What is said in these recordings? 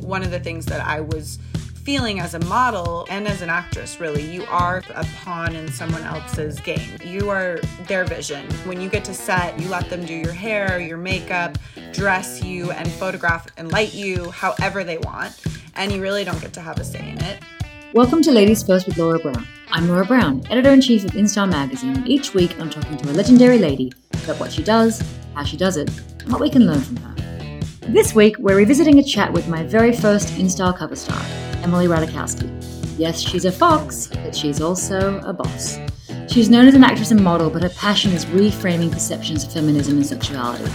One of the things that I was feeling as a model and as an actress, really, you are a pawn in someone else's game. You are their vision. When you get to set, you let them do your hair, your makeup, dress you, and photograph and light you however they want. And you really don't get to have a say in it. Welcome to Ladies First with Laura Brown. I'm Laura Brown, editor in chief of InStyle magazine, each week I'm talking to a legendary lady about what she does, how she does it, and what we can learn from her. This week, we're revisiting a chat with my very first InStyle cover star, Emily Ratajkowski. Yes, she's a fox, but she's also a boss. She's known as an actress and model, but her passion is reframing perceptions of feminism and sexuality.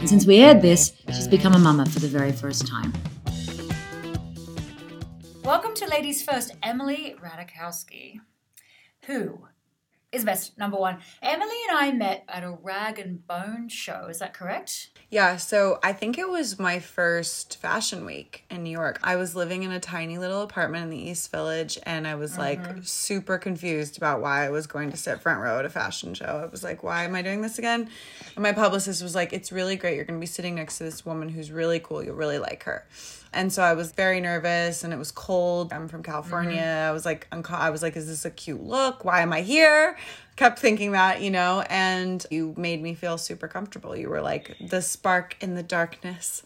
And since we aired this, she's become a mama for the very first time. Welcome to Ladies First, Emily Ratajkowski, who is best number one. Emily and I met at a rag and bone show. Is that correct? Yeah, so I think it was my first fashion week in New York. I was living in a tiny little apartment in the East Village and I was like mm-hmm. super confused about why I was going to sit front row at a fashion show. I was like, why am I doing this again? And my publicist was like, it's really great. You're going to be sitting next to this woman who's really cool. You'll really like her. And so I was very nervous and it was cold. I'm from California. Mm-hmm. I was like, I was like, is this a cute look? Why am I here? Kept thinking that, you know, and you made me feel super comfortable. You were like the spark in the darkness.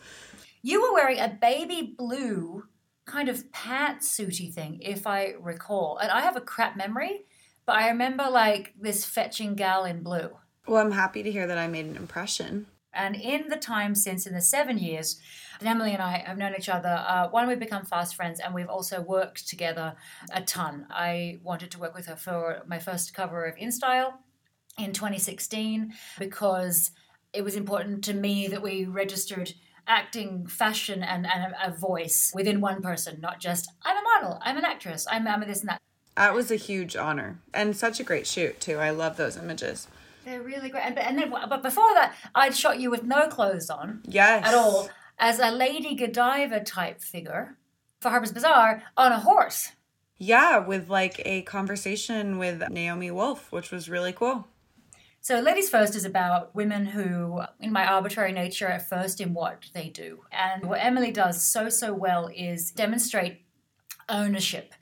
You were wearing a baby blue kind of pantsuity thing, if I recall. And I have a crap memory, but I remember like this fetching gal in blue. Well, I'm happy to hear that I made an impression. And in the time since, in the seven years, Emily and I have known each other. Uh, one, we've become fast friends, and we've also worked together a ton. I wanted to work with her for my first cover of InStyle in 2016 because it was important to me that we registered acting, fashion, and, and a, a voice within one person, not just I'm a model, I'm an actress, I'm, I'm this and that. That was a huge honor and such a great shoot too. I love those images. They're really great. And, and then, but before that, I'd shot you with no clothes on. Yes. At all, as a Lady Godiva type figure for Harper's Bazaar on a horse. Yeah, with like a conversation with Naomi Wolf, which was really cool. So, Ladies First is about women who, in my arbitrary nature, are first in what they do. And what Emily does so, so well is demonstrate ownership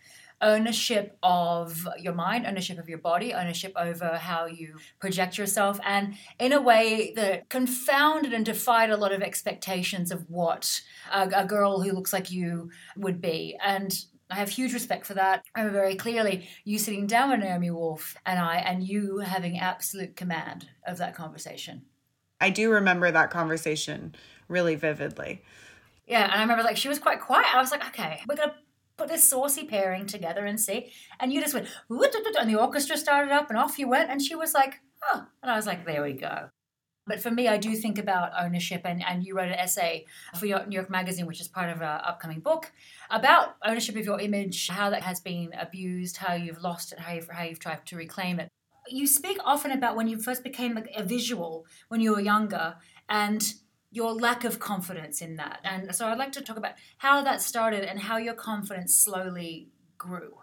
ownership of your mind, ownership of your body, ownership over how you project yourself, and in a way that confounded and defied a lot of expectations of what a, a girl who looks like you would be. And I have huge respect for that. I remember very clearly you sitting down with Naomi Wolf and I, and you having absolute command of that conversation. I do remember that conversation really vividly. Yeah, and I remember like she was quite quiet. I was like, okay, we're gonna put this saucy pairing together and see. And you just went, and the orchestra started up and off you went. And she was like, oh. And I was like, there we go. But for me, I do think about ownership, and, and you wrote an essay for your New York Magazine, which is part of our upcoming book, about ownership of your image, how that has been abused, how you've lost it, how you've, how you've tried to reclaim it. You speak often about when you first became a visual when you were younger, and your lack of confidence in that. And so I'd like to talk about how that started and how your confidence slowly grew.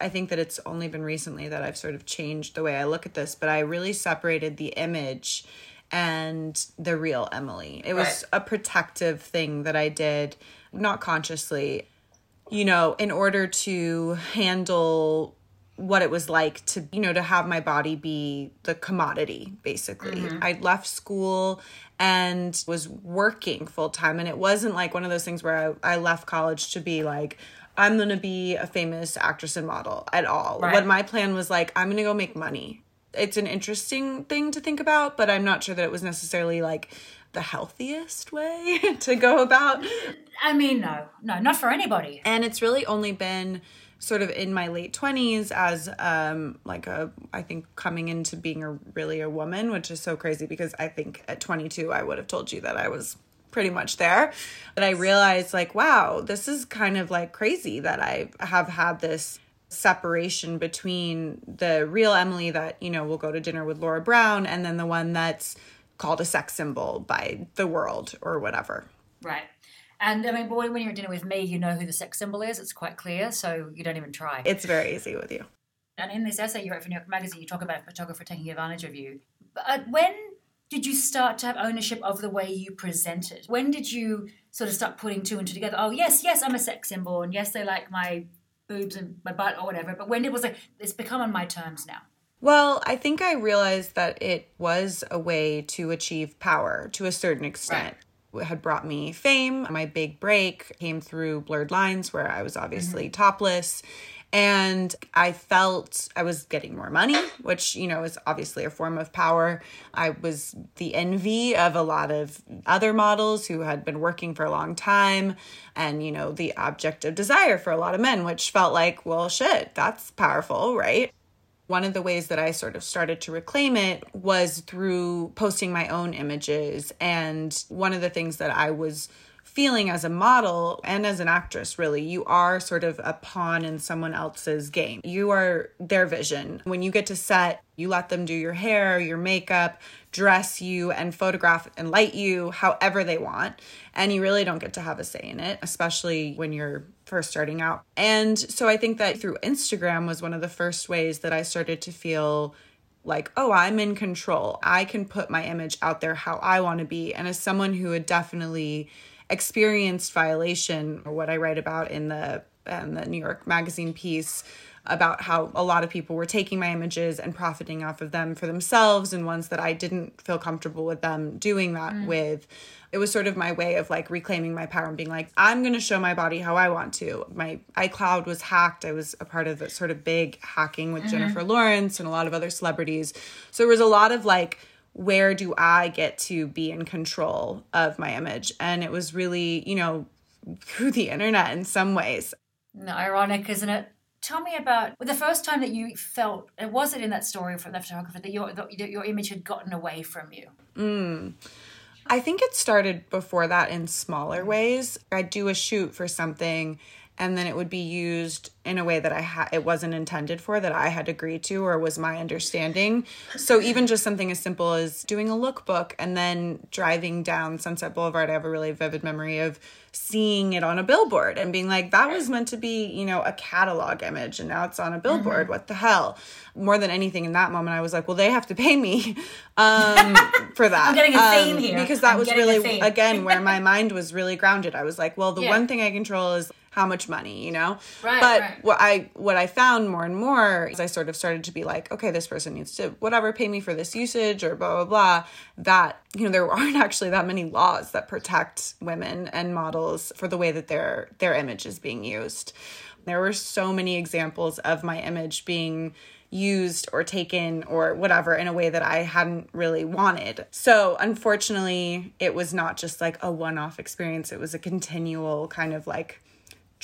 I think that it's only been recently that I've sort of changed the way I look at this, but I really separated the image and the real Emily. It was right. a protective thing that I did, not consciously, you know, in order to handle what it was like to you know to have my body be the commodity basically mm-hmm. i left school and was working full time and it wasn't like one of those things where I, I left college to be like i'm gonna be a famous actress and model at all. Right. what my plan was like i'm gonna go make money. It's an interesting thing to think about but i'm not sure that it was necessarily like the healthiest way to go about i mean no no not for anybody. And it's really only been sort of in my late 20s as um like a I think coming into being a really a woman which is so crazy because I think at 22 I would have told you that I was pretty much there. But I realized, like, wow, this is kind of like crazy that I have had this separation between the real Emily that, you know, will go to dinner with Laura Brown and then the one that's called a sex symbol by the world or whatever. Right. And I mean, boy, when you're at dinner with me, you know who the sex symbol is. It's quite clear, so you don't even try. It's very easy with you. And in this essay you wrote for New York Magazine, you talk about a photographer taking advantage of you. But uh, when did you start to have ownership of the way you presented? When did you sort of start putting two and two together? Oh, yes, yes, I'm a sex symbol, and yes, they like my boobs and my butt or whatever. But when it was like, it's become on my terms now. Well, I think I realized that it was a way to achieve power to a certain extent. Right had brought me fame. My big break came through Blurred Lines, where I was obviously mm-hmm. topless. And I felt I was getting more money, which, you know, is obviously a form of power. I was the envy of a lot of other models who had been working for a long time and, you know, the object of desire for a lot of men, which felt like, well, shit, that's powerful, right? One of the ways that I sort of started to reclaim it was through posting my own images. And one of the things that I was feeling as a model and as an actress, really, you are sort of a pawn in someone else's game. You are their vision. When you get to set, you let them do your hair, your makeup, dress you, and photograph and light you however they want. And you really don't get to have a say in it, especially when you're first starting out. And so I think that through Instagram was one of the first ways that I started to feel like, oh, I'm in control. I can put my image out there how I want to be. And as someone who had definitely experienced violation, or what I write about in the um, the New York Magazine piece about how a lot of people were taking my images and profiting off of them for themselves and ones that I didn't feel comfortable with them doing that mm. with it was sort of my way of like reclaiming my power and being like, I'm going to show my body how I want to. My iCloud was hacked. I was a part of the sort of big hacking with mm-hmm. Jennifer Lawrence and a lot of other celebrities. So there was a lot of like, where do I get to be in control of my image? And it was really, you know, through the internet in some ways. No, ironic, isn't it? Tell me about the first time that you felt, was it in that story from the photographer that your, that your image had gotten away from you? Mm. I think it started before that in smaller ways. I'd do a shoot for something and then it would be used in a way that I had it wasn't intended for that I had agreed to or was my understanding. So even just something as simple as doing a lookbook and then driving down Sunset Boulevard, I have a really vivid memory of seeing it on a billboard and being like that was meant to be, you know, a catalog image and now it's on a billboard. Mm-hmm. What the hell? More than anything in that moment I was like, well they have to pay me um, for that. I'm getting a um, here. Because that I'm was really again where my mind was really grounded. I was like, well the yeah. one thing I control is how much money, you know? Right. But right. what I what I found more and more is I sort of started to be like, okay, this person needs to whatever pay me for this usage or blah blah blah. That you know there aren't actually that many laws that protect women and models for the way that their their image is being used. There were so many examples of my image being used or taken or whatever in a way that I hadn't really wanted. So, unfortunately, it was not just like a one off experience, it was a continual kind of like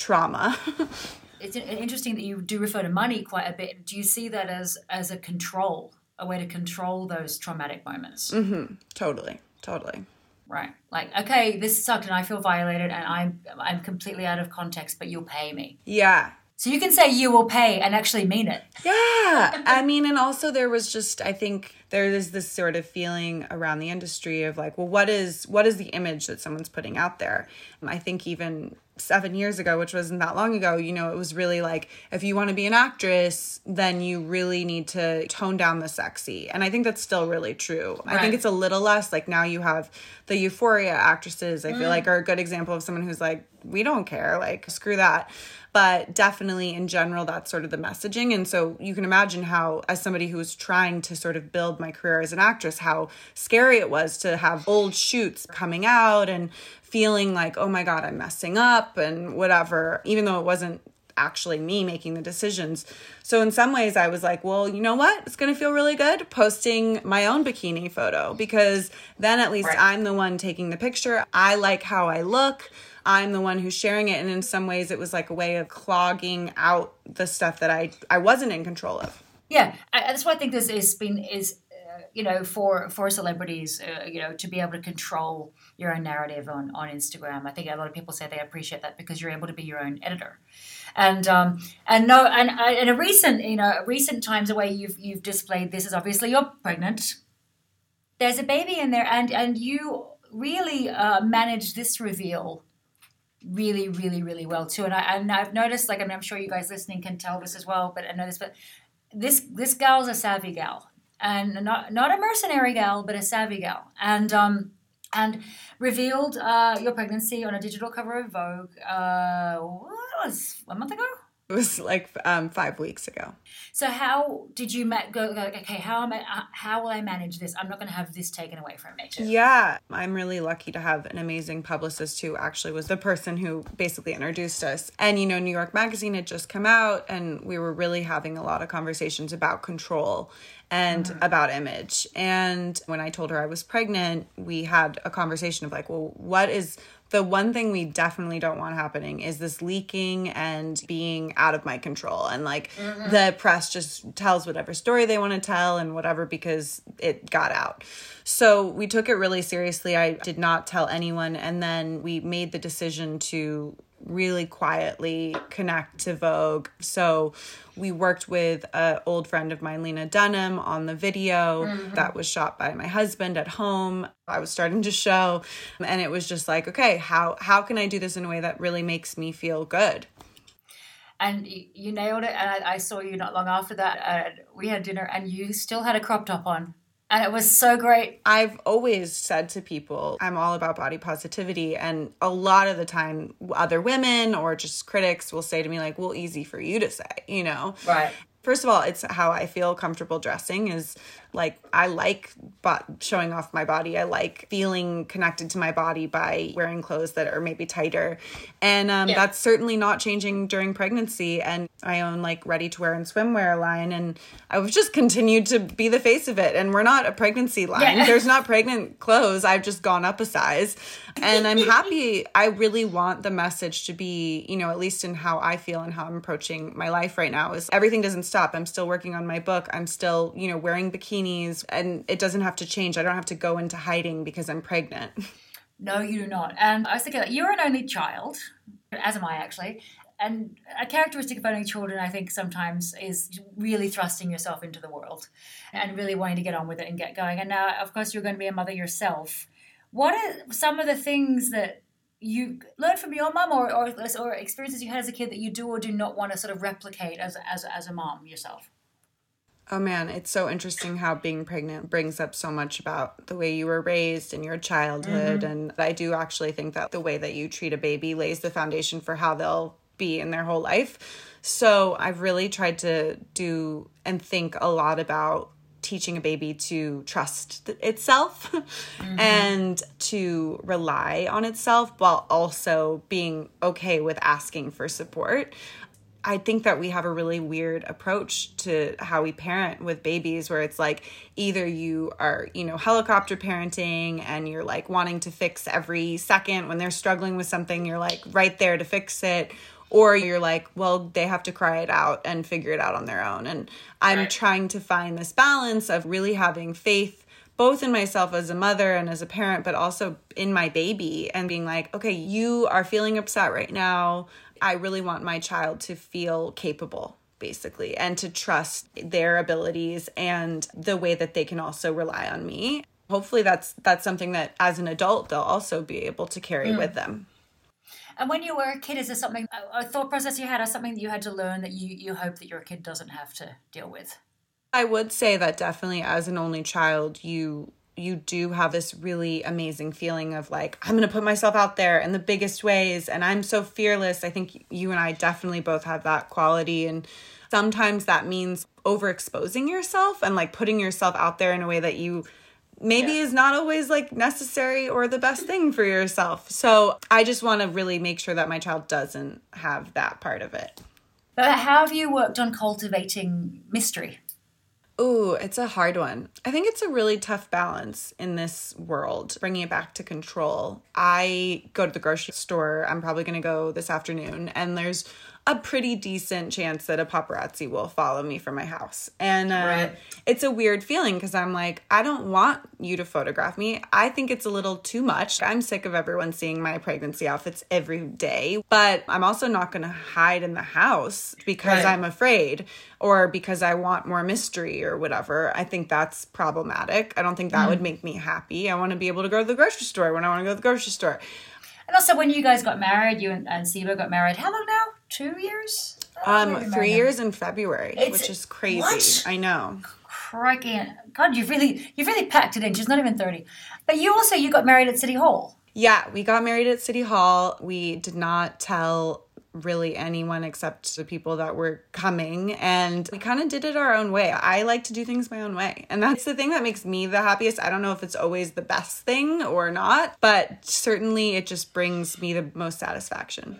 trauma. it's interesting that you do refer to money quite a bit. Do you see that as as a control, a way to control those traumatic moments? Mm-hmm. Totally, totally. Right. Like, okay, this sucked, and I feel violated, and I'm I'm completely out of context, but you'll pay me. Yeah. So you can say you will pay and actually mean it. Yeah. I mean, and also there was just I think there is this sort of feeling around the industry of like, well, what is what is the image that someone's putting out there? I think even seven years ago, which wasn't that long ago, you know, it was really like if you want to be an actress, then you really need to tone down the sexy. And I think that's still really true. Right. I think it's a little less like now you have the euphoria actresses, I feel mm. like are a good example of someone who's like, we don't care, like, screw that. But definitely in general, that's sort of the messaging. And so you can imagine how, as somebody who was trying to sort of build my career as an actress, how scary it was to have old shoots coming out and feeling like, oh my God, I'm messing up and whatever, even though it wasn't actually me making the decisions. So in some ways I was like, well, you know what? It's going to feel really good posting my own bikini photo because then at least right. I'm the one taking the picture. I like how I look. I'm the one who's sharing it and in some ways it was like a way of clogging out the stuff that I I wasn't in control of. Yeah, I, that's why I think this has been is you know, for for celebrities, uh, you know, to be able to control your own narrative on on Instagram. I think a lot of people say they appreciate that because you're able to be your own editor. And um, and no, and in a recent, you know, recent times the way you've you've displayed this is obviously you're pregnant. There's a baby in there, and and you really uh, this reveal really, really, really well too. And I and I've noticed, like I mean, I'm sure you guys listening can tell this as well, but I know this, but this this gal's a savvy gal, and not not a mercenary gal, but a savvy gal, and um and revealed uh, your pregnancy on a digital cover of Vogue. Uh, what was a month ago? It was like um, five weeks ago. So how did you ma- go, go? Okay, how am I? Uh, how will I manage this? I'm not going to have this taken away from me. Too. Yeah, I'm really lucky to have an amazing publicist who actually was the person who basically introduced us. And you know, New York Magazine had just come out, and we were really having a lot of conversations about control and mm-hmm. about image. And when I told her I was pregnant, we had a conversation of like, well, what is the one thing we definitely don't want happening is this leaking and being out of my control. And like mm-hmm. the press just tells whatever story they want to tell and whatever because it got out. So we took it really seriously. I did not tell anyone. And then we made the decision to really quietly connect to Vogue. So we worked with an old friend of mine, Lena Dunham, on the video mm-hmm. that was shot by my husband at home. I was starting to show, and it was just like, okay, how how can I do this in a way that really makes me feel good? And you nailed it. And I, I saw you not long after that. Uh, we had dinner, and you still had a crop top on and it was so great. I've always said to people, I'm all about body positivity. And a lot of the time, other women or just critics will say to me, like, well, easy for you to say, you know? Right. First of all, it's how I feel comfortable dressing is like I like but showing off my body. I like feeling connected to my body by wearing clothes that are maybe tighter. And um, yeah. that's certainly not changing during pregnancy. And I own like ready to wear and swimwear line. And I've just continued to be the face of it. And we're not a pregnancy line. Yeah. There's not pregnant clothes. I've just gone up a size. And I'm happy. I really want the message to be, you know, at least in how I feel and how I'm approaching my life right now is everything doesn't stop. I'm still working on my book. I'm still, you know, wearing bikinis and it doesn't have to change. I don't have to go into hiding because I'm pregnant. No, you do not. And I was thinking, you're an only child, as am I actually. And a characteristic of only children, I think, sometimes is really thrusting yourself into the world and really wanting to get on with it and get going. And now, of course, you're going to be a mother yourself. What are some of the things that you learn from your mom or, or, or experiences you had as a kid that you do or do not want to sort of replicate as, as, as a mom yourself? Oh man, it's so interesting how being pregnant brings up so much about the way you were raised and your childhood. Mm-hmm. And I do actually think that the way that you treat a baby lays the foundation for how they'll be in their whole life. So I've really tried to do and think a lot about teaching a baby to trust itself mm-hmm. and to rely on itself while also being okay with asking for support. I think that we have a really weird approach to how we parent with babies where it's like either you are, you know, helicopter parenting and you're like wanting to fix every second when they're struggling with something, you're like right there to fix it. Or you're like, well, they have to cry it out and figure it out on their own. And I'm right. trying to find this balance of really having faith both in myself as a mother and as a parent, but also in my baby and being like, okay, you are feeling upset right now. I really want my child to feel capable basically and to trust their abilities and the way that they can also rely on me hopefully that's that's something that as an adult they'll also be able to carry mm. with them and when you were a kid is there something a thought process you had or something that you had to learn that you you hope that your kid doesn't have to deal with? I would say that definitely as an only child you you do have this really amazing feeling of like i'm going to put myself out there in the biggest ways and i'm so fearless. I think you and i definitely both have that quality. And sometimes that means overexposing yourself and like putting yourself out there in a way that you maybe yeah. is not always like necessary or the best thing for yourself so i just want to really make sure that my child doesn't have that part of it but how have you worked on cultivating mystery Ooh, it's a hard one. I think it's a really tough balance in this world, bringing it back to control. I go to the grocery store, I'm probably going to go this afternoon, and there's a pretty decent chance that a paparazzi will follow me from my house. And uh, Right. it's a weird feeling because I'm like, I don't want you to photograph me. I think it's a little too much. I'm sick of everyone seeing my pregnancy outfits every day, but I'm also not going to hide in the house because Right. I'm afraid or because I want more mystery or whatever. I think that's problematic. I don't think that would make me happy. I want to be able to go to the grocery store when I want to go to the grocery store. And also, when you guys got married, you and, and Siba got married, how long now? Two years? Um, three years in February, It's- which is crazy. what? I know. Crikey. God, you've really, you've really packed it in. She's not even 30. But you also, you got married at City Hall. Yeah, we got married at City Hall. We did not tell really anyone except the people that were coming and we kind of did it our own way. I like to do things my own way. And that's the thing that makes me the happiest. I don't know if it's always the best thing or not, but certainly it just brings me the most satisfaction.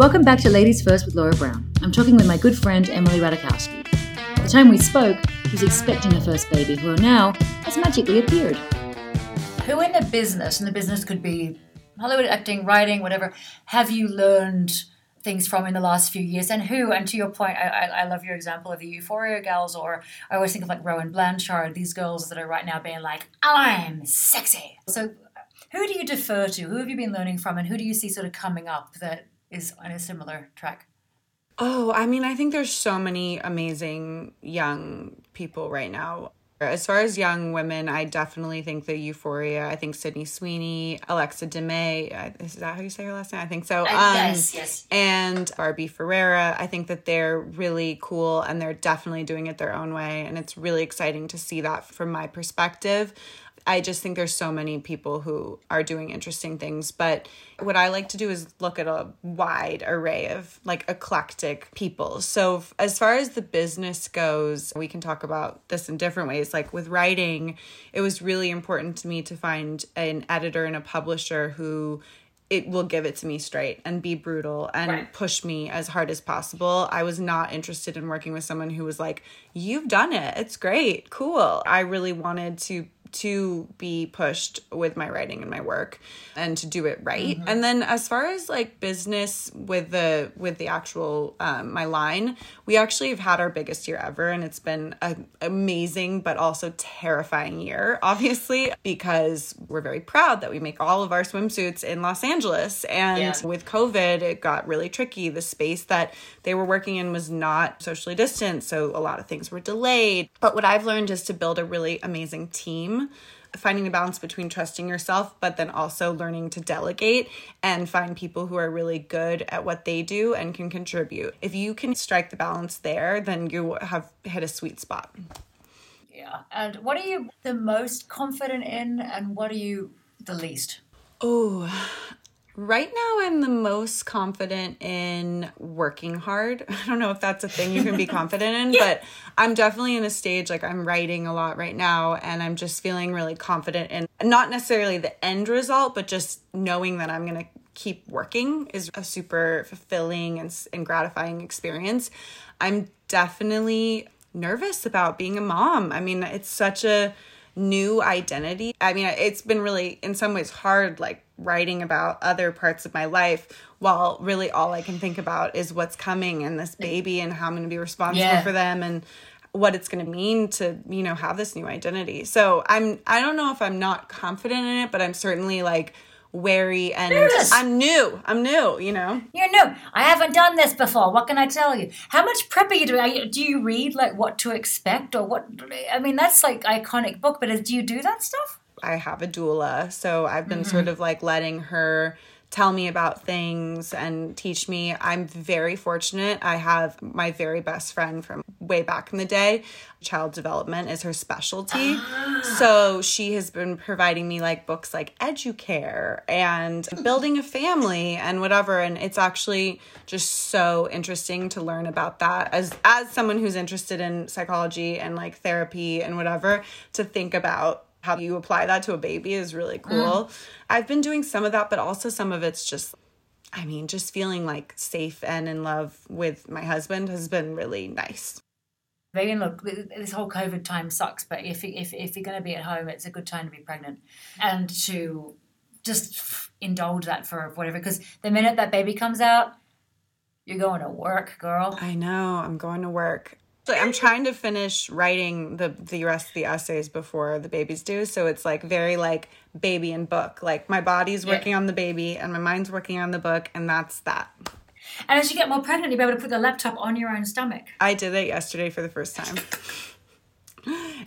Welcome back to Ladies First with Laura Brown. I'm talking with my good friend Emily Ratajkowski. The time we spoke, she was expecting her first baby, who now has magically appeared. Who in the business, and the business could be Hollywood acting, writing, whatever, have you learned things from in the last few years? And who, and to your point, I, I, I love your example of the Euphoria gals, or I always think of like Rowan Blanchard, these girls that are right now being like, I'm sexy. So who do you defer to? Who have you been learning from? And who do you see sort of coming up that is on a similar track? Oh, I mean, I think there's so many amazing young people right now. As far as young women, I definitely think the Euphoria. I think Sydney Sweeney, Alexa Demie. uh, Is that how you say her last name? I think so. Um, yes, yes. And Barbie Ferreira. I think that they're really cool and they're definitely doing it their own way. And it's really exciting to see that from my perspective. I just think there's so many people who are doing interesting things. But what I like to do is look at a wide array of like eclectic people. So, f- as far as the business goes, we can talk about this in different ways. Like with writing, it was really important to me to find an editor and a publisher who it will give it to me straight and be brutal and Right. push me as hard as possible. I was not interested in working with someone who was like, "You've done it. It's great. Cool." I really wanted to to be pushed with my writing and my work and to do it right. And then as far as like business with the with the actual um, my line, we actually have had our biggest year ever and it's been an amazing but also terrifying year, obviously, because we're very proud that we make all of our swimsuits in Los Angeles. And Yeah. with COVID, it got really tricky. The space that they were working in was not socially distant, so a lot of things were delayed. But what I've learned is to build a really amazing team. Finding the balance between trusting yourself, but then also learning to delegate and find people who are really good at what they do and can contribute. If you can strike the balance there, then you have hit a sweet spot. Yeah. And what are you the most confident in, and what are you the least? Oh, right now I'm the most confident in working hard. I don't know if that's a thing you can be confident in, but I'm definitely in a stage like I'm writing a lot right now and I'm just feeling really confident in not necessarily the end result, but just knowing that I'm going to keep working is a super fulfilling and, and gratifying experience. I'm definitely nervous about being a mom. I mean, it's such a new identity. I mean, it's been really, in some ways, hard, like writing about other parts of my life while really all I can think about is what's coming and this baby and how I'm going to be responsible Yeah. for them and what it's going to mean to, you know, have this new identity. So I'm, I don't know if I'm not confident in it, but I'm certainly like wary and Nervous. I'm new. I'm new, you know? You're new. I haven't done this before. What can I tell you? How much prep are you doing? Are you, do you read like what to expect or what? I mean, that's like iconic book, but is, do you do that stuff? I have a doula, so I've been mm-hmm. sort of like letting her tell me about things and teach me. I'm very fortunate. I have my very best friend from way back in the day. Child development is her specialty. Ah. So she has been providing me like books like Educare and building a family and whatever. And it's actually just so interesting to learn about that as as someone who's interested in psychology and like therapy and whatever, to think about how you apply that to a baby is really cool. Mm. I've been doing some of that, but also some of it's just, I mean, just feeling like safe and in love with my husband has been really nice. Megan, look, this whole COVID time sucks, but if, if, if you're going to be at home, it's a good time to be pregnant and to just indulge that for whatever. Because the minute that baby comes out, you're going to work, girl. I know. I'm going to work. I'm trying to finish writing the the rest of the essays before the babies do. So it's like very like baby and book. Like my body's working yeah. on the baby and my mind's working on the book, and that's that. And as you get more pregnant, you'll be able to put the laptop on your own stomach. I did it yesterday for the first time.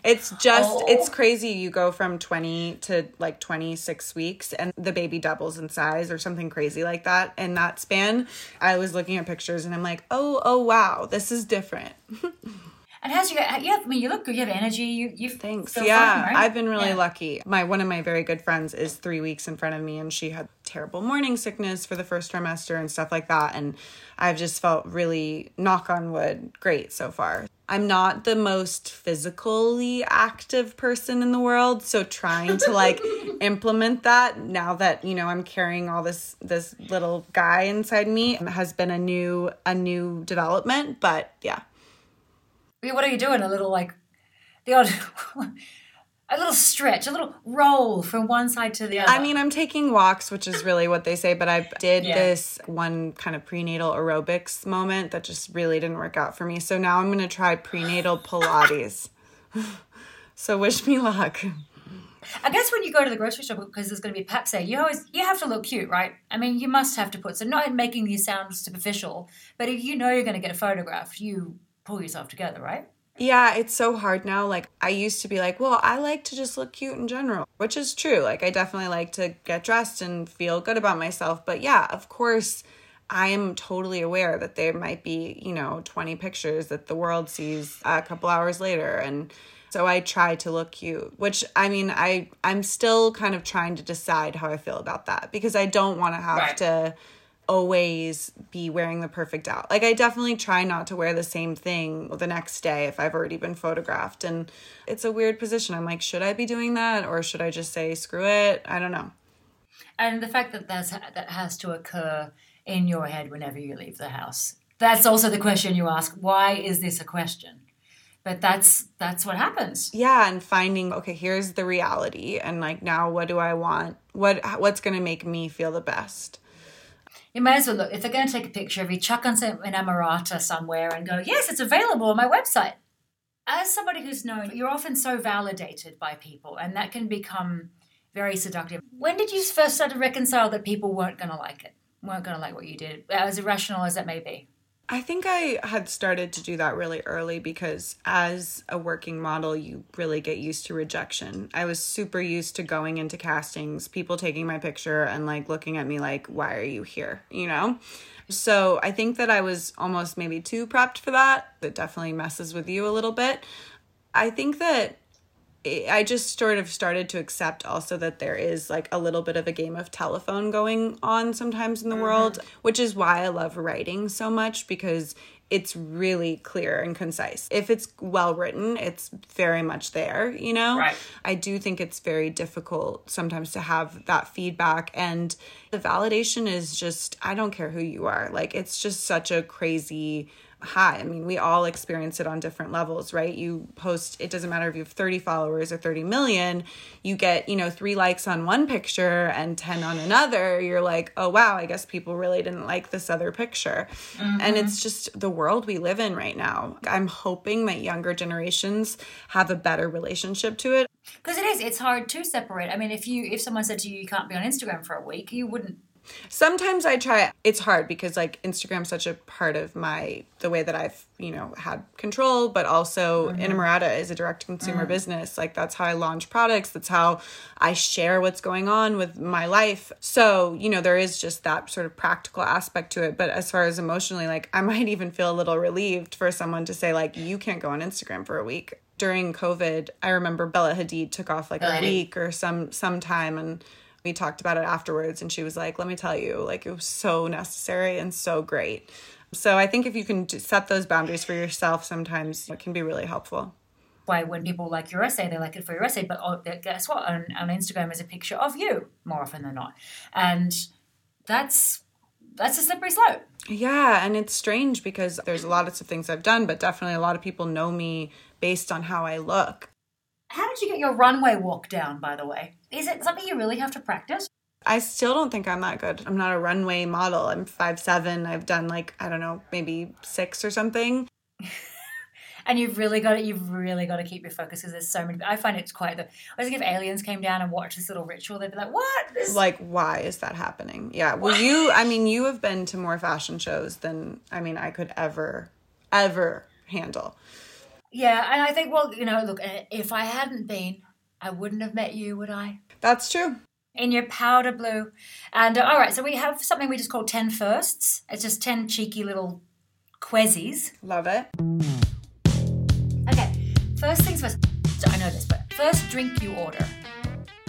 It's just oh. it's crazy. You go from 20 to like 26 weeks and the baby doubles in size or something crazy like that in that span. I was looking at pictures and I'm like, "Oh, oh wow, this is different." And how's you? Yeah, I mean, you look good. You have energy. You, you thanks. Yeah, fine, right? I've been really yeah. lucky. My one of my very good friends is three weeks in front of me, and she had terrible morning sickness for the first trimester and stuff like that. And I've just felt really knock on wood, great so far. I'm not the most physically active person in the world, so trying to like implement that now that, you know, I'm carrying all this this little guy inside me has been a new a new development, but yeah what are you doing? A little like the odd. a little stretch, a little roll from one side to the other. I mean, I'm taking walks, which is really what they say, but I did yeah. this one kind of prenatal aerobics moment that just really didn't work out for me. So now I'm going to try prenatal Pilates. so wish me luck. I guess when you go to the grocery store because there's going to be there, you always you have to look cute, right? I mean, you must have to put so not making these sound superficial, but if you know you're going to get a photograph, you pull yourself together, right? Yeah, it's so hard now. Like, I used to be like, well, I like to just look cute in general, which is true. Like, I definitely like to get dressed and feel good about myself. But yeah, of course, I am totally aware that there might be, you know, 20 pictures that the world sees a couple hours later. And so I try to look cute, which I mean, I, I'm still kind of trying to decide how I feel about that because I don't want to have right. to always be wearing the perfect out. Like I definitely try not to wear the same thing the next day if I've already been photographed and it's a weird position. I'm like, should I be doing that or should I just say screw it? I don't know. And the fact that that's that has to occur in your head whenever you leave the house. That's also the question you ask, why is this a question? But that's that's what happens. Yeah, and finding okay, here's the reality and like now what do I want? What what's going to make me feel the best? You might as well look if they're going to take a picture of you, chuck on some inamorata somewhere and go, yes, it's available on my website. As somebody who's known, you're often so validated by people, and that can become very seductive. When did you first start to reconcile that people weren't going to like it, weren't going to like what you did, as irrational as that may be? I think I had started to do that really early because as a working model, you really get used to rejection. I was super used to going into castings, people taking my picture and like looking at me like, why are you here? You know? So I think that I was almost maybe too prepped for that. It definitely messes with you a little bit. I think that I just sort of started to accept also that there is like a little bit of a game of telephone going on sometimes in the mm-hmm. world, which is why I love writing so much because it's really clear and concise. If it's well written, it's very much there, you know? Right. I do think it's very difficult sometimes to have that feedback. And the validation is just, I don't care who you are. Like, it's just such a crazy high. I mean, we all experience it on different levels, right? You post, it doesn't matter if you have 30 followers or 30 million, you get, you know, three likes on one picture and 10 on another. You're like, oh, wow, I guess people really didn't like this other picture. Mm-hmm. And it's just the world we live in right now. I'm hoping that younger generations have a better relationship to it. Because it is, it's hard to separate. I mean, if you, if someone said to you, you can't be on Instagram for a week, you wouldn't Sometimes I try. It's hard because like Instagram's such a part of my the way that I've you know had control, but also mm-hmm. Inamorata is a direct consumer mm. business. Like that's how I launch products. That's how I share what's going on with my life. So you know there is just that sort of practical aspect to it. But as far as emotionally, like I might even feel a little relieved for someone to say like you can't go on Instagram for a week during COVID. I remember Bella Hadid took off like a week or some some time and we talked about it afterwards and she was like let me tell you like it was so necessary and so great. So i think if you can set those boundaries for yourself sometimes it can be really helpful. Why when people like your essay they like it for your essay but oh, guess what? On, on instagram is a picture of you more often than not. And that's that's a slippery slope. Yeah and it's strange because there's a lot of things i've done but definitely a lot of people know me based on how i look. How did you get your runway walk down, by the way? Is it something you really have to practice? I still don't think I'm that good. I'm not a runway model. I'm five seven. I've done like, I don't know, maybe six or something. and you've really got it. You've really got to keep your focus because there's so many. I find it's quite the. I think if aliens came down and watched this little ritual, they'd be like, "What?" This- like, why is that happening? Yeah. Well, you. I mean, you have been to more fashion shows than I mean I could ever, ever handle. Yeah, and I think, well, you know, look, uh, if I hadn't been, I wouldn't have met you, would I? That's true. In your powder blue. And uh, all right, so we have something we just call 10 firsts. It's just 10 cheeky little quizzes. Love it. Okay, first things first. So I know this, but first drink you order.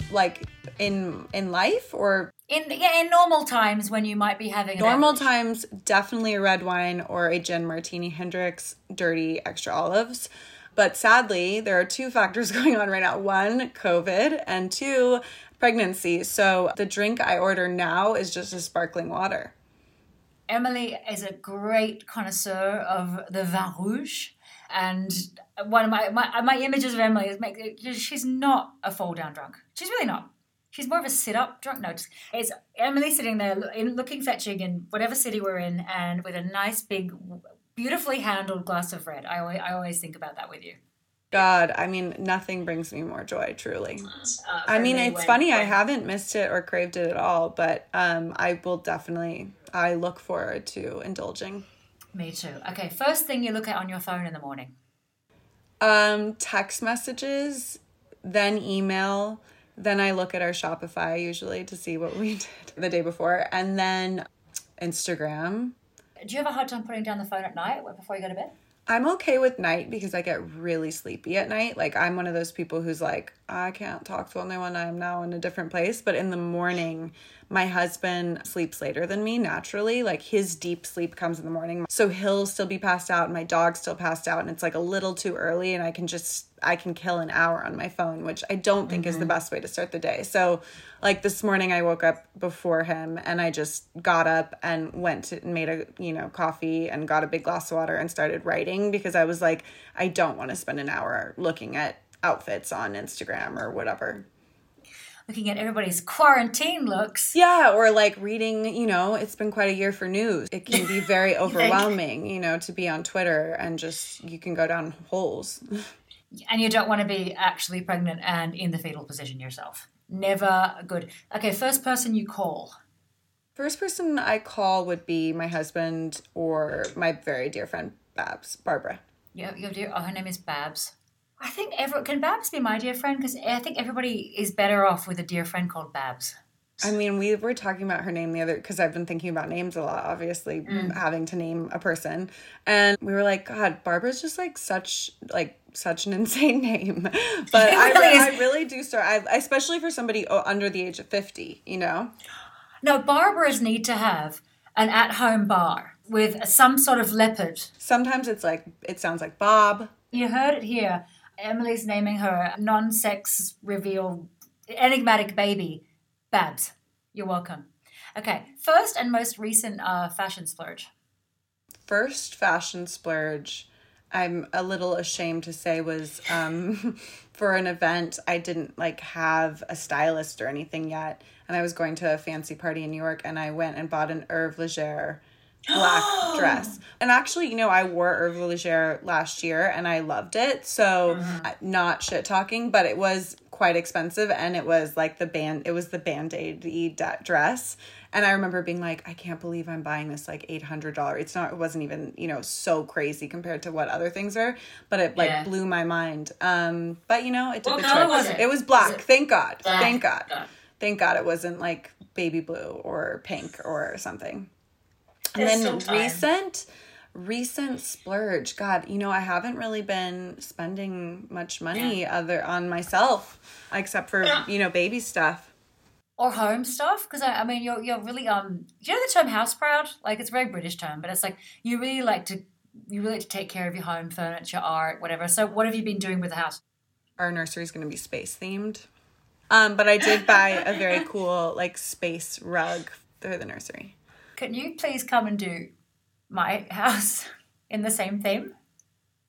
Like in in life or in yeah, in normal times when you might be having normal times, definitely a red wine or a gin martini Hendrick's dirty extra olives. But sadly, there are two factors going on right now. One, COVID, and two, pregnancy. So the drink I order now is just a sparkling water. Emily is a great connoisseur of the vin rouge. And one of my, my, uh, my images of Emily is make, she's not a fall down drunk. She's really not. She's more of a sit up drunk. No, it's Emily sitting there in, looking fetching in whatever city we're in and with a nice big, beautifully handled glass of red. I always, I always think about that with you. God, I mean, nothing brings me more joy, truly. Uh, I mean, it's funny, I haven't missed it or craved it at all, but um, I will definitely, I look forward to indulging. Me too. Okay, first thing you look at on your phone in the morning? Um, text messages, then email, then I look at our Shopify usually to see what we did the day before, and then Instagram. Do you have a hard time putting down the phone at night before you go to bed? I'm okay with night because I get really sleepy at night. Like I'm one of those people who's like, I can't talk to anyone. I'm now in a different place. But in the morning, my husband sleeps later than me naturally. Like his deep sleep comes in the morning. So he'll still be passed out and my dog's still passed out and it's like a little too early and I can just I can kill an hour on my phone, which I don't think mm-hmm. is the mm-hmm. best way to start the day. So like this morning I woke up before him and I just got up and went to, and made a, you know, coffee and got a big glass of water and started writing because I was like I don't want to spend an hour looking at outfits on Instagram or whatever looking at everybody's quarantine looks. Yeah, or like reading, you know, it's been quite a year for news. It can be very overwhelming, you know, to be on Twitter and just you can go down holes. And you don't want to be actually pregnant and in the fetal position yourself. Never good. Okay, first person you call. First person I call would be my husband or my very dear friend Babs, Barbara. Yeah, your dear. Oh, her name is Babs. I think every can Babs be my dear friend because I think everybody is better off with a dear friend called Babs. I mean, we were talking about her name the other because I've been thinking about names a lot, obviously mm. having to name a person, and we were like, God, Barbara's just like such like such an insane name, but I, really I really do start, I, especially for somebody under the age of fifty, you know. No, Barbaras need to have an at-home bar with some sort of leopard. Sometimes it's like it sounds like Bob. You heard it here. Emily's naming her non sex reveal enigmatic baby, Babs. You're welcome. Okay, first and most recent uh, fashion splurge. First fashion splurge, I'm a little ashamed to say, was um, for an event. I didn't like have a stylist or anything yet, and I was going to a fancy party in New York, and I went and bought an Herve Leger black dress. And actually, you know, I wore Hervé Leger last year and I loved it. So, Mm-hmm. not shit talking, but it was quite expensive and it was like the band it was the band-aid dress. And I remember being like, I can't believe I'm buying this like $800. It's not it wasn't even, you know, so crazy compared to what other things are, but it like Yeah. blew my mind. Um, but you know, it did What the color trick. was it? It was black. Was it Thank God. black? Thank God. God. Thank God it wasn't like baby blue or pink or something. And There's then recent recent splurge. God, you know, I haven't really been spending much money other on myself except for, you know, baby stuff. or home stuff because I, I mean you're you're really um do you know the term house proud like it's a very British term but it's like you really like to you really like to take care of your home furniture art whatever so what have you been doing with the house Our nursery is going to be space themed. Um, but I did buy a very cool like space rug for the nursery. Can you please come and do my house in the same theme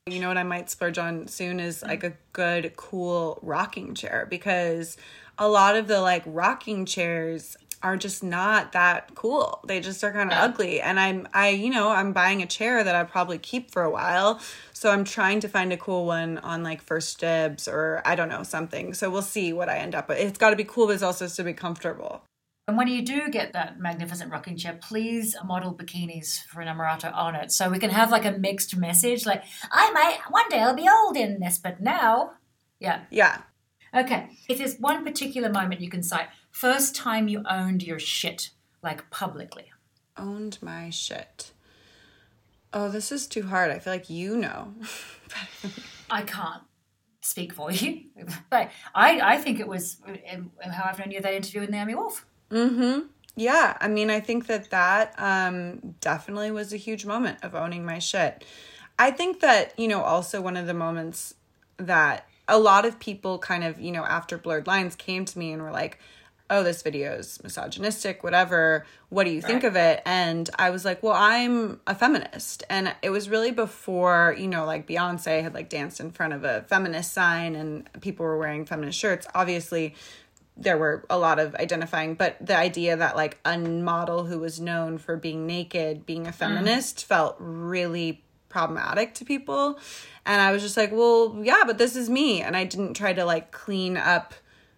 You know what I might splurge on soon is like a good, cool rocking chair because a lot of the like rocking chairs are just not that cool. They just are kind of ugly. And I'm, I, you know, I'm buying a chair that I probably keep for a while. So I'm trying to find a cool one on like First Dibs or I don't know, something. So we'll see what I end up with. It's got to be cool, but it's also to be comfortable. And when you do get that magnificent rocking chair please model bikinis for Inamorata on it so we can have like a mixed message like I might one day I'll be old in this but now yeah Yeah. Okay. If there's one particular moment you can cite, first time you owned your shit, like publicly. Owned my shit. Oh, this is too hard. I feel like you know. I can't speak for you, but I, I think it was um, how I've known you that interview with Naomi Wolf. Yeah, I mean, I think that that um, definitely was a huge moment of owning my shit. I think that, you know, also one of the moments that a lot of people kind of, you know, after Blurred Lines came to me and were like, oh, this video is misogynistic, whatever. What do you think of it? And I was like, well, I'm a feminist. And it was really before, you know, like Beyonce had like danced in front of a feminist sign and people were wearing feminist shirts. Obviously, there were a lot of identifying, but the idea that like a model who was known for being naked, being a mm-hmm. feminist, felt really problematic to people. And I was just like, well, yeah, but this is me. And I didn't try to like clean up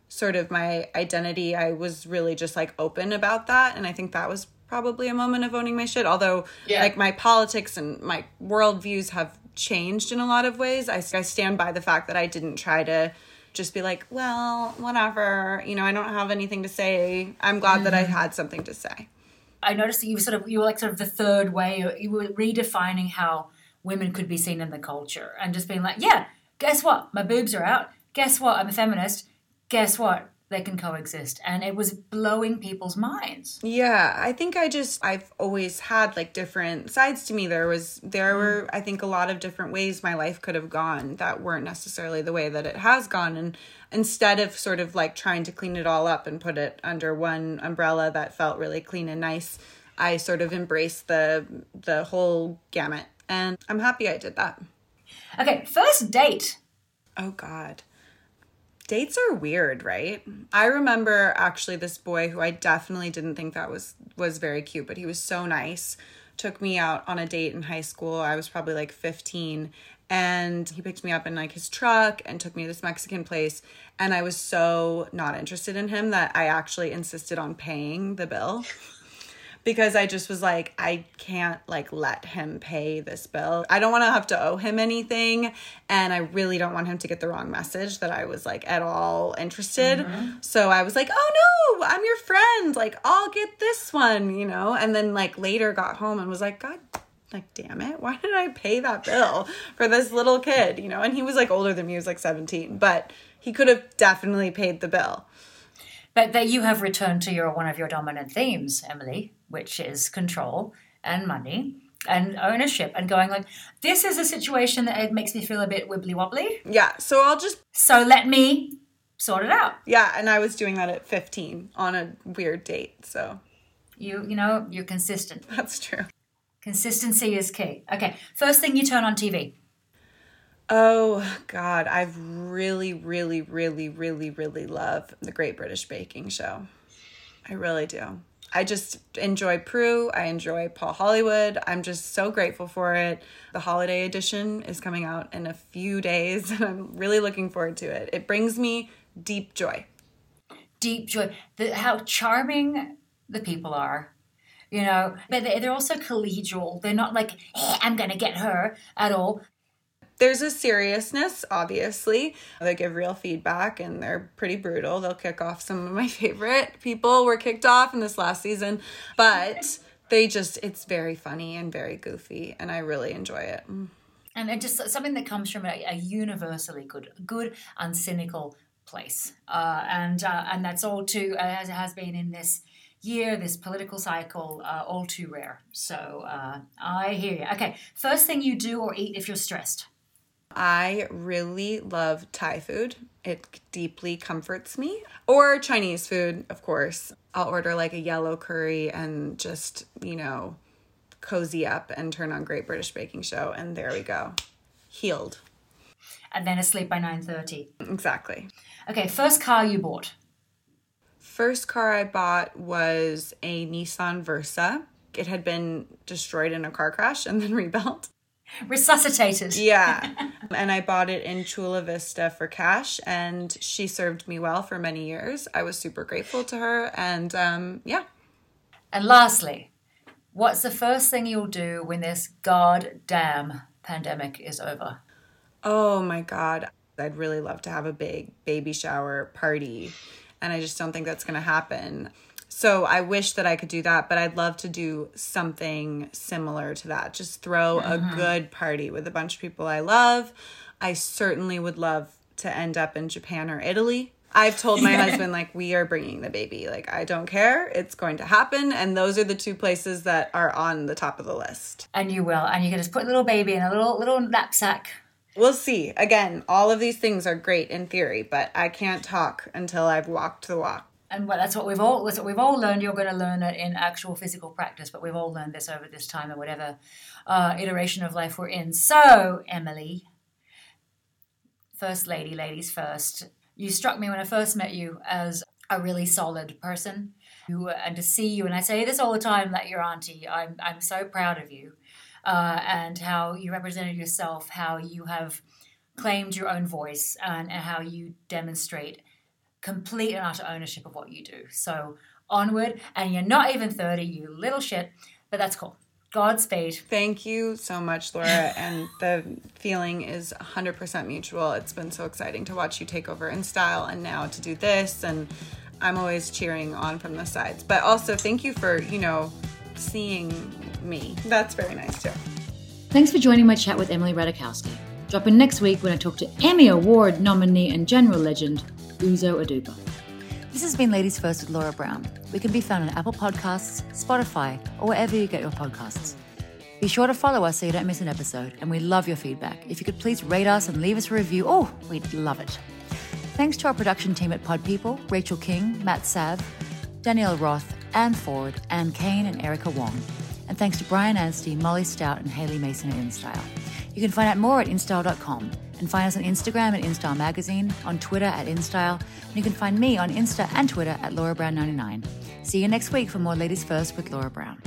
sort of my identity. I was really just like open about that. And I think that was probably a moment of owning my shit. Although, Yeah. like, my politics and my worldviews have changed in a lot of ways. I, I stand by the fact that I didn't try to just be like, well, whatever. You know, I don't have anything to say. I'm glad that I mm-hmm. had something to say. I noticed that you were sort of you were like sort of the third way. You were redefining how women could be seen in the culture, and just being like, yeah, guess what? My boobs are out. Guess what? I'm a feminist. Guess what? They can coexist, and it was blowing people's minds. Yeah, I think I just I've always had like different sides to me. There was there were mm. I think a lot of different ways my life could have gone that weren't necessarily the way that it has gone and instead of sort of like trying to clean it all up and put it under one umbrella that felt really clean and nice, I sort of embraced the the whole gamut and I'm happy I did that. Okay, first date. Oh God. Dates are weird, right? I remember actually this boy who I definitely didn't think that was was very cute, but he was so nice. Took me out on a date in high school. I was probably like 15 and he picked me up in like his truck and took me to this Mexican place and I was so not interested in him that I actually insisted on paying the bill because I just was like, I can't like let him pay this bill. I don't want to have to owe him anything. And I really don't want him to get the wrong message that I was like at all interested. Mm-hmm. So I was like, oh no, I'm your friend. Like, I'll get this one, you know? And then like later got home and was like, God, like, damn it, why did I pay that bill for this little kid, you know? And he was like older than me, he was like 17, but he could have definitely paid the bill. But that you have returned to your one of your dominant themes, Emily, which is control and money and ownership and going like, this is a situation that it makes me feel a bit wibbly wobbly. Yeah. So I'll just So let me sort it out. Yeah, and I was doing that at 15 on a weird date. So You you know, you're consistent. that's true. Consistency is key. Okay. First thing you turn on TV. Oh, God. i've really, really, really, really, really love the Great British Baking Show. I really do. I just enjoy Prue. I enjoy Paul Hollywood. I'm just so grateful for it. The holiday edition is coming out in a few days, and I'm really looking forward to it. It brings me deep joy. Deep joy. The, how charming the people are. You know, but they're also collegial. They're not like, hey, I'm going to get her at all there's a seriousness, obviously. They give real feedback and they're pretty brutal. They'll kick off some of my favorite people were kicked off in this last season, but they just it's very funny and very goofy and I really enjoy it. And it just something that comes from a, a universally good, good and cynical place, uh, and uh, and that's all too uh, as it has been in this year, this political cycle, uh, all too rare. So uh, I hear you. Okay, first thing you do or eat if you're stressed. I really love Thai food. It deeply comforts me. Or Chinese food, of course. I'll order like a yellow curry and just, you know, cozy up and turn on Great British Baking Show and there we go. Healed. And then asleep by 9:30. Exactly. Okay, first car you bought. First car I bought was a Nissan Versa. It had been destroyed in a car crash and then rebuilt resuscitated. Yeah. and I bought it in Chula Vista for cash, and she served me well for many years. I was super grateful to her, and um, yeah. And lastly, what's the first thing you'll do when this goddamn pandemic is over? Oh my God. I'd really love to have a big baby shower party, and I just don't think that's going to happen. So I wish that I could do that, but I'd love to do something similar to that. Just throw mm-hmm. a good party with a bunch of people I love. I certainly would love to end up in Japan or Italy. I've told my husband like we are bringing the baby. Like I don't care. It's going to happen and those are the two places that are on the top of the list. And you will. And you can just put a little baby in a little little knapsack. We'll see. Again, all of these things are great in theory, but I can't talk until I've walked the walk and well, that's what we've all that's what we've all learned. You're going to learn it in actual physical practice, but we've all learned this over this time or whatever uh, iteration of life we're in. So, Emily, first lady, ladies first. You struck me when I first met you as a really solid person, who, and to see you, and I say this all the time, that your auntie. I'm I'm so proud of you, uh, and how you represented yourself, how you have claimed your own voice, and, and how you demonstrate complete and utter ownership of what you do. So onward, and you're not even 30, you little shit, but that's cool. Godspeed. Thank you so much, Laura. and the feeling is 100% mutual. It's been so exciting to watch you take over in style and now to do this. And I'm always cheering on from the sides. But also, thank you for, you know, seeing me. That's very nice too. Thanks for joining my chat with Emily Ratajkowski. Drop in next week when I talk to Emmy Award nominee and general legend Uzo Aduba. This has been Ladies First with Laura Brown. We can be found on Apple Podcasts, Spotify, or wherever you get your podcasts. Be sure to follow us so you don't miss an episode, and we love your feedback. If you could please rate us and leave us a review, oh, we'd love it. Thanks to our production team at Pod People Rachel King, Matt Sav, Danielle Roth, Anne Ford, Anne Kane, and Erica Wong. And thanks to Brian Anstey, Molly Stout, and Haley Mason at InStyle. You can find out more at InStyle.com and find us on Instagram at InStyle Magazine, on Twitter at InStyle, and you can find me on Insta and Twitter at Laura Brown 99. See you next week for more Ladies First with Laura Brown.